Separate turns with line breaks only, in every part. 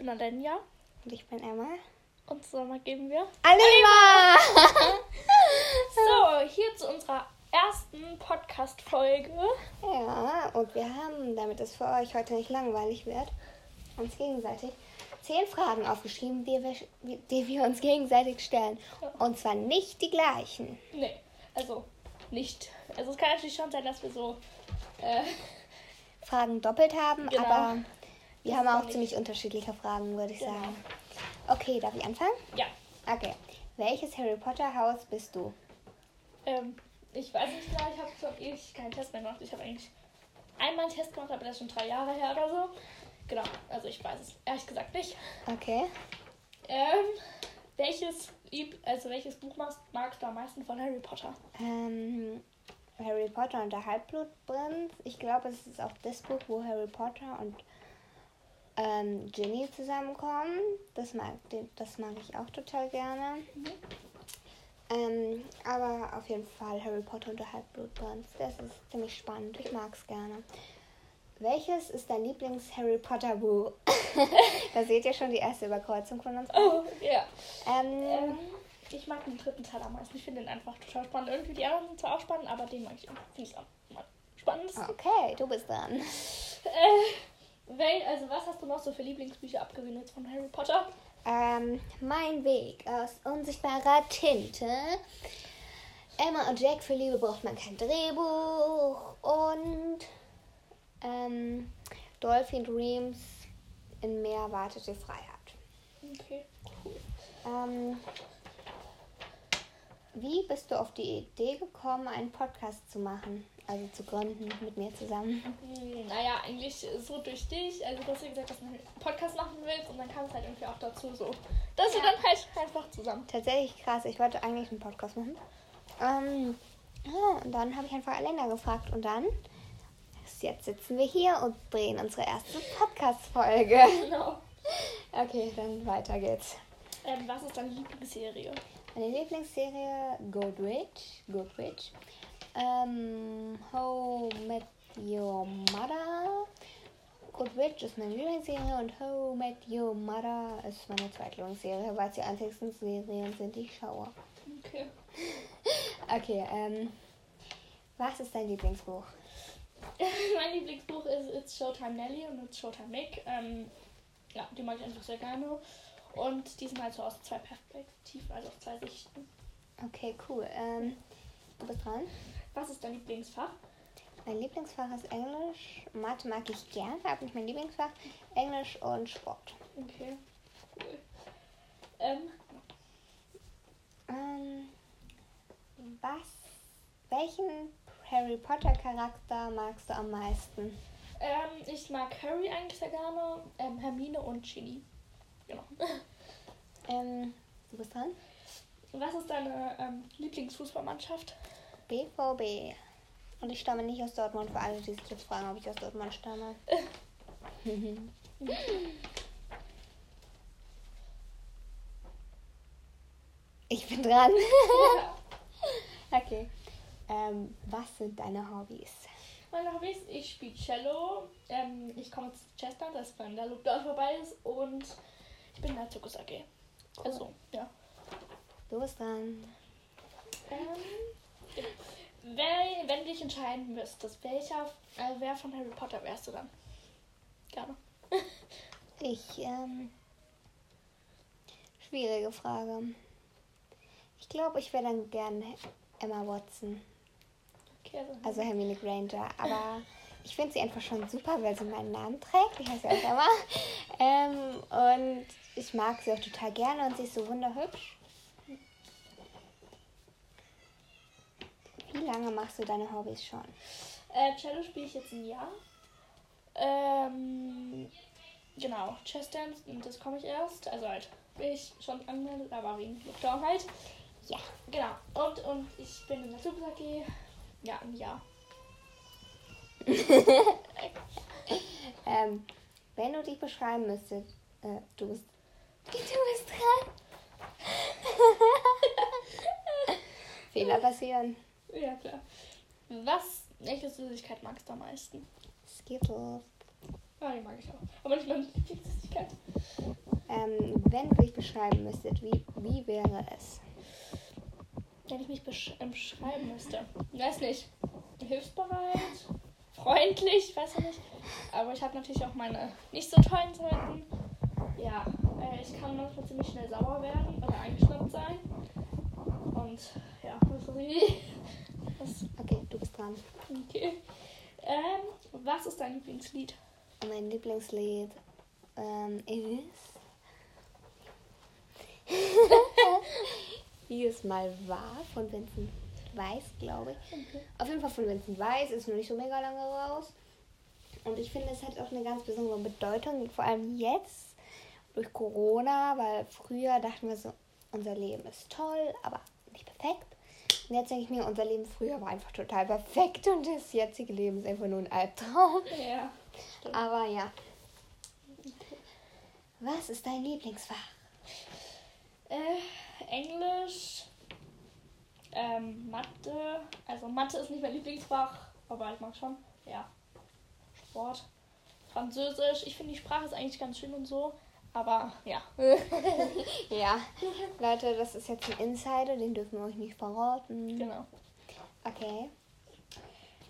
bin Alenja.
Und ich bin Emma.
Und zusammen geben wir.
Anima!
So, hier zu unserer ersten Podcast-Folge.
ja, und wir haben, damit es für euch heute nicht langweilig wird, uns gegenseitig zehn Fragen aufgeschrieben, die wir, die wir uns gegenseitig stellen. Und zwar nicht die gleichen.
Nee, also nicht. Also es kann natürlich schon sein, dass wir so. Äh,
Fragen doppelt haben,
Genau.
aber wir haben auch ziemlich unterschiedliche Fragen, würde ich
Genau.
sagen. Okay, darf ich anfangen?
ja.
Okay. Welches Harry Potter Haus bist du?
Ähm, ich weiß nicht genau, ich habe schon ewig keinen Test mehr gemacht. Ich habe eigentlich einmal einen Test gemacht, aber das ist schon drei Jahre her oder so. Genau, also ich weiß es ehrlich gesagt nicht.
Okay.
Ähm, welches, also welches Buch magst, magst du am meisten von Harry Potter?
Ähm, Harry Potter und der Halbblutprinz. Ich glaube, es ist auch das Buch, wo Harry Potter und ähm, Ginny zusammenkommen. Das mag, das mag ich auch total gerne. Ähm, aber auf jeden Fall Harry Potter und der Halbblutprinz. Das ist ziemlich spannend. Ich mag es gerne. Welches ist dein Lieblings-Harry Potter Buch? da seht ihr schon die erste Überkreuzung von uns.
Oh, ja.
Ähm,
Ähm, ich mag den dritten Teil am meisten. Ich finde den einfach total spannend. Irgendwie die anderen sind zwar auch spannend, aber den mag ich auch. Auch am spannendsten.
okay, du bist dran.
Äh, also was hast du noch so für Lieblingsbücher abgesehen jetzt von Harry Potter?
Ähm, mein Weg aus unsichtbarer Tinte. Emma und Jack für Liebe braucht man kein Drehbuch. Und ähm, Dolphin Dreams in Meer wartet die Freiheit.
Okay, cool.
Ähm, wie bist du auf die Idee gekommen, einen Podcast zu machen? Also zu gründen mit mir zusammen.
Hm, Naja, eigentlich so durch dich. Also du hast ja gesagt, dass du einen Podcast machen willst und dann kam es halt irgendwie auch dazu so, dass wir
Ja.
dann halt einfach zusammen.
Tatsächlich krass. Ich wollte eigentlich einen Podcast machen. Ähm, ja, und dann habe ich einfach Elena gefragt. Und dann, jetzt sitzen wir hier und drehen unsere erste Podcast-Folge.
Genau.
Okay, dann weiter geht's.
Ähm, was ist deine Lieblingsserie?
Meine Lieblingsserie Goodrich. Goodrich. Ähm, How Met Your Mother. Goodrich ist meine Lieblingsserie und How Met Your Mother ist meine Zweitlieblingsserie, weil es die einzigsten Serien sind, die ich schaue.
Okay.
Okay, ähm, was ist dein Lieblingsbuch?
mein Lieblingsbuch ist It's Showtime Nelly und It's Showtime Nick. Ähm, ja, die mag ich einfach sehr gerne. Und die sind halt so aus zwei Perspektiven, also aus zwei Sichten.
Okay, cool. Ähm, du bist dran.
Was ist dein Lieblingsfach?
Mein Lieblingsfach ist Englisch. Mathe mag ich gerne, aber nicht mein Lieblingsfach. Englisch und Sport.
Okay, cool. Ähm,
Ähm, was, welchen Harry Potter Charakter magst du am meisten?
ähm, ich mag Harry eigentlich sehr gerne, ähm, Hermine und Ginny. Genau.
Ähm, du bist dran.
Was ist deine ähm, Lieblingsfußballmannschaft?
BVB. Und ich stamme nicht aus Dortmund, für alle, die sich jetzt fragen, ob ich aus Dortmund stamme. ich bin dran. okay. Ähm, was sind deine Hobbys?
Meine Hobbys, ich spiele Cello, ähm, ich komme zu Chester, das ist wenn der Loop dort vorbei ist und ich bin in der Zirkus AG. Also, ja.
Du bist dran.
Ähm, wenn, wenn du dich entscheiden müsstest, welcher, äh, wer von Harry Potter wärst du dann? Gerne.
Ich, ähm. Schwierige Frage. Ich glaube, ich wäre dann gern Emma Watson.
Okay, also,
Also Hermine Granger. Aber ich finde sie einfach schon super, weil sie meinen Namen trägt. Ich heiße ja auch Emma. Ähm, und ich mag sie auch total gerne und sie ist so wunderhübsch. Wie lange machst du deine Hobbys schon?
äh, Cello spiele ich jetzt ein Jahr. Ähm, genau, Chess Dance, und das komme ich erst. Also halt, bin ich schon angemeldet, aber wegen Lockdown halt.
Ja.
Genau. Und, und ich bin in der Zirkus AG. Ja, ein Jahr.
Ähm, wenn du dich beschreiben müsstest, äh, du bist. Du bist dran. Fehler passieren.
Ja, klar. Was, welche Süßigkeit magst du am meisten?
Skittles.
Ja, die mag ich auch. Aber nicht meine Lieblingssüßigkeit.
wenn du dich beschreiben müsstet, wie, wie wäre es?
Wenn ich mich besch ähm, beschreiben müsste. Weiß nicht. Hilfsbereit, freundlich, weiß ich nicht. Aber ich habe natürlich auch meine nicht so tollen Seiten. Ja, äh, ich kann manchmal ziemlich schnell sauer werden oder eingeschnappt sein. Und
Okay, du bist dran.
okay. Ähm, was ist dein Lieblingslied?
Mein Lieblingslied ähm, ist. Wie es mal war von Vincent Weiss, glaube ich.
Okay.
Auf jeden Fall von Vincent Weiss, ist noch nicht so mega lange raus. Und ich finde, es hat auch eine ganz besondere Bedeutung, vor allem jetzt durch Corona, weil früher dachten wir so, unser Leben ist toll, aber nicht perfekt. Und jetzt denke ich mir, unser Leben früher war einfach total perfekt und das jetzige Leben ist einfach nur ein Albtraum.
Ja.
Aber ja. Was ist dein Lieblingsfach?
Äh, Englisch, ähm, Mathe. Also Mathe ist nicht mein Lieblingsfach, aber ich mag schon. Ja. Sport. Französisch. Ich finde die Sprache ist eigentlich ganz schön und so. Aber ja.
Ja, Leute, das ist jetzt ein Insider, den dürfen wir euch nicht verraten.
genau.
Okay.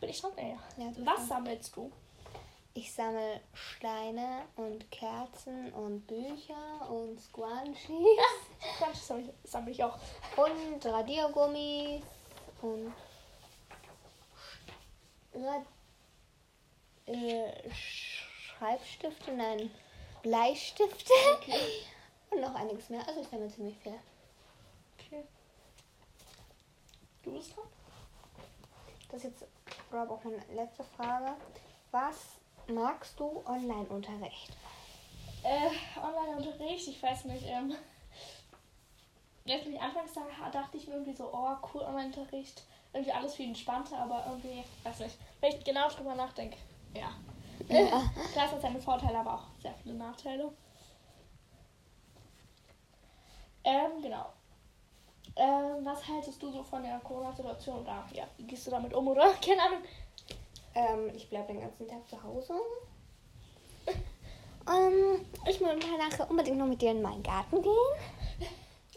Bin ich dran? Ja. ja. Was
dran.
sammelst du?
Ich sammle Steine und Kerzen und Bücher und Squanchies
Manches sammle ich, sammle ich auch.
und Radiergummis und Rad äh, Schreibstifte, nein, Bleistifte und noch einiges mehr. Also ich sammle ziemlich viel.
Okay. Du bist dran?
Das ist jetzt, glaube ich, auch meine letzte Frage. Was magst du Online-Unterricht?
Äh, Online-Unterricht, ich weiß nicht. Ähm, jetzt nicht anfangs da dachte ich mir irgendwie so, oh cool, Online-Unterricht. Irgendwie alles viel entspannter, aber irgendwie, weiß nicht. Wenn ich genau drüber nachdenke, ja.
Ja.
Klar, es hat seine Vorteile, aber auch sehr viele Nachteile. Ähm, genau. Ähm, was haltest du so von der Corona-Situation? Oder ja, wie gehst du damit um, oder? Keine Ahnung.
Ähm, ich bleibe den ganzen Tag zu Hause. Ähm, ich will nachher unbedingt noch mit dir in meinen Garten gehen.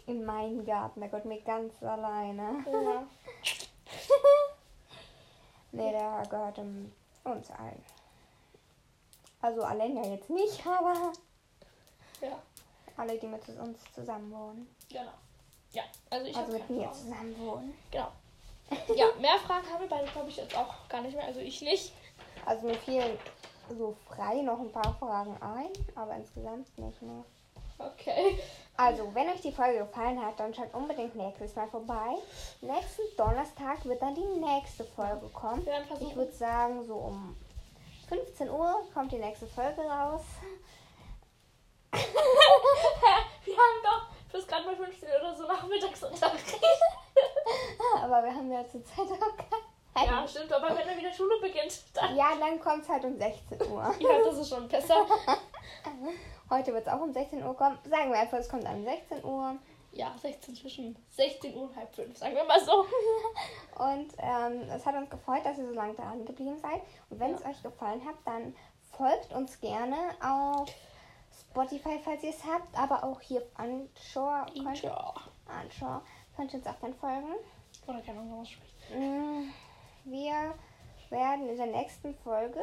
In meinen Garten, der gehört mir ganz alleine.
Ja.
nee, der gehört um, uns allen. Also allein ja jetzt nicht, aber
ja,
alle, die mit uns zusammen wohnen.
genau. Ja, also ich
Also mit mir
Fragen.
zusammen wohnen.
Genau. Ja, mehr Fragen haben wir beide, glaube ich, jetzt auch gar nicht mehr. Also ich nicht.
Also mir fielen so frei noch ein paar Fragen ein, aber insgesamt nicht mehr.
Okay.
Also, wenn euch die Folge gefallen hat, dann schaut unbedingt nächstes Mal vorbei. Nächsten Donnerstag wird dann die nächste Folge kommen. Ich würde sagen, so um 15 Uhr kommt die nächste Folge raus.
wir haben doch bis gerade mal 15 oder so Nachmittagsunterricht.
Aber wir haben ja zur Zeit auch keinen.
ja, stimmt, aber wenn dann wieder Schule beginnt, dann.
Ja, dann kommt es halt um 16 Uhr.
Ja, das ist schon besser.
Heute wird es auch um 16 Uhr kommen. Sagen wir einfach, es kommt um 16 Uhr.
Ja, 16 zwischen 16 Uhr und halb fünf, sagen wir mal so.
Und ähm, es hat uns gefreut, dass ihr so lange dran geblieben seid. Und wenn es euch gefallen hat, dann folgt uns gerne auf Spotify, falls ihr es habt, aber auch hier auf Anchor. Könnt,
Ja.
Anchor könnt ihr uns auch dann folgen.
Oder keine Ahnung, was spricht.
Mm, Wir werden in der nächsten Folge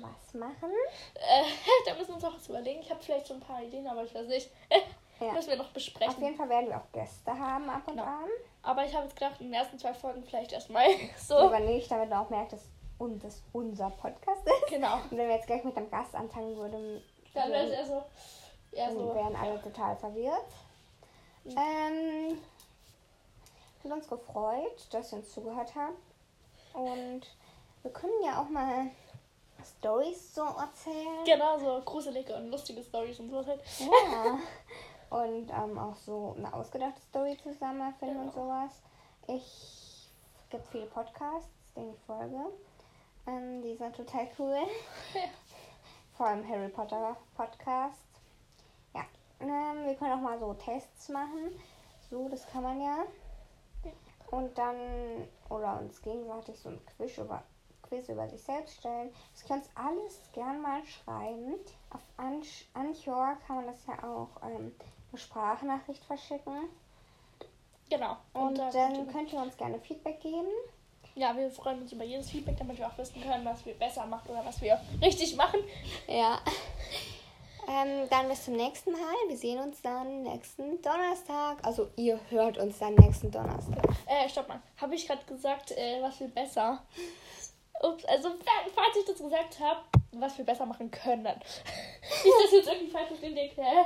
was machen.
Äh, da müssen wir uns auch was überlegen. Ich habe vielleicht schon ein paar Ideen, aber ich weiß nicht.
Ja.
Müssen wir noch
Auf
besprechen.
jeden Fall werden wir auch Gäste haben ab und
Genau.
an.
Aber ich habe jetzt gedacht, in den ersten zwei Folgen vielleicht erstmal so.
Aber nicht, damit man auch merkt, dass und das unser Podcast ist.
Genau.
Und wenn wir jetzt gleich mit einem Gast anfangen würden,
Dann wäre es eher so. Eher
dann
so.
wären alle total verwirrt. Ähm, hat uns gefreut, dass ihr uns zugehört habt. Und wir können ja auch mal Stories so erzählen.
Genau, so gruselige und lustige Stories und sowas halt.
Ja. Und ähm, auch so eine ausgedachte Story zusammen erfinden und
Genau.
sowas. Ich gibt viele Podcasts, denen ich folge. Ähm, die sind total cool. Vor allem Harry Potter Podcast. Ja. Ähm, wir können auch mal so Tests machen. So, das kann man ja. Und dann, oder uns gegenseitig so ein Quiz über, Quiz über sich selbst stellen. Das könnt ihr alles gern mal schreiben. Auf Anch Anchor kann man das ja auch ähm, eine Sprachnachricht verschicken.
Genau.
Und
da
dann
könnt ihr-
uns gerne Feedback geben.
ja, wir freuen uns über jedes Feedback, damit wir auch wissen können, was wir besser machen oder was wir richtig machen.
Ja. Ähm, dann bis zum nächsten Mal. Wir sehen uns dann nächsten Donnerstag. Also ihr hört uns dann nächsten Donnerstag.
Äh, stopp mal. Habe ich gerade gesagt, äh, was wir besser. Ups, also, fa- falls ich das gesagt habe, was wir besser machen können. Nicht, dass ihr jetzt irgendwie falsch verstehen denkt, hä?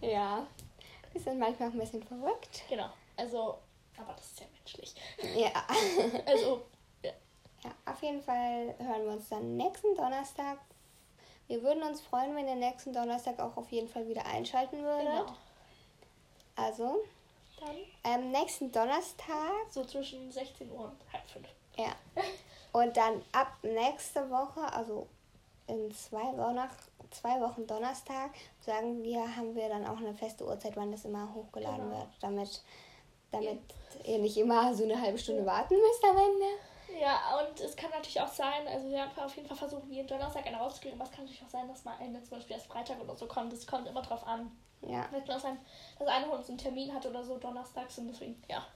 Ja. Wir sind manchmal auch ein bisschen verrückt.
Genau. Also, aber das ist ja menschlich.
Ja.
Also,
ja. Auf jeden Fall hören wir uns dann nächsten Donnerstag. Wir würden uns freuen, wenn ihr nächsten Donnerstag auch auf jeden Fall wieder einschalten würdet.
genau.
Also,
Dann
ähm, nächsten Donnerstag.
so zwischen 16 Uhr und halb fünf.
Ja. Und dann ab nächste Woche, also in zwei Wochen, nach zwei Wochen Donnerstag, sagen wir, haben wir dann auch eine feste Uhrzeit, wann das immer hochgeladen
Genau.
wird, damit, damit ihr nicht immer so eine halbe Stunde warten müsst am Ende.
Ja, und es kann natürlich auch sein, also wir werden auf jeden Fall versuchen, jeden Donnerstag eine rauszukriegen, aber es kann natürlich auch sein, dass mal eine zum Beispiel erst Freitag oder so kommt. Es kommt immer drauf an.
Ja.
Vielleicht kann auch sein, dass einer von uns einen Termin hat oder so donnerstags und deswegen, ja.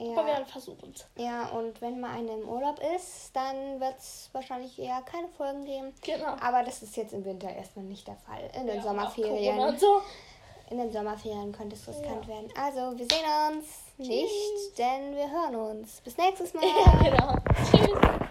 Aber wir
Ja,
werden versuchen es.
ja, und wenn mal einer im Urlaub ist, dann wird es wahrscheinlich eher keine Folgen geben.
Genau.
Aber das ist jetzt im Winter erstmal nicht der Fall. In den
Ja,
Sommerferien.
so.
In den Sommerferien könnte es riskant
Ja.
werden. Also, wir sehen uns nicht, denn wir hören uns. Bis nächstes Mal.
Ja, genau. Tschüss.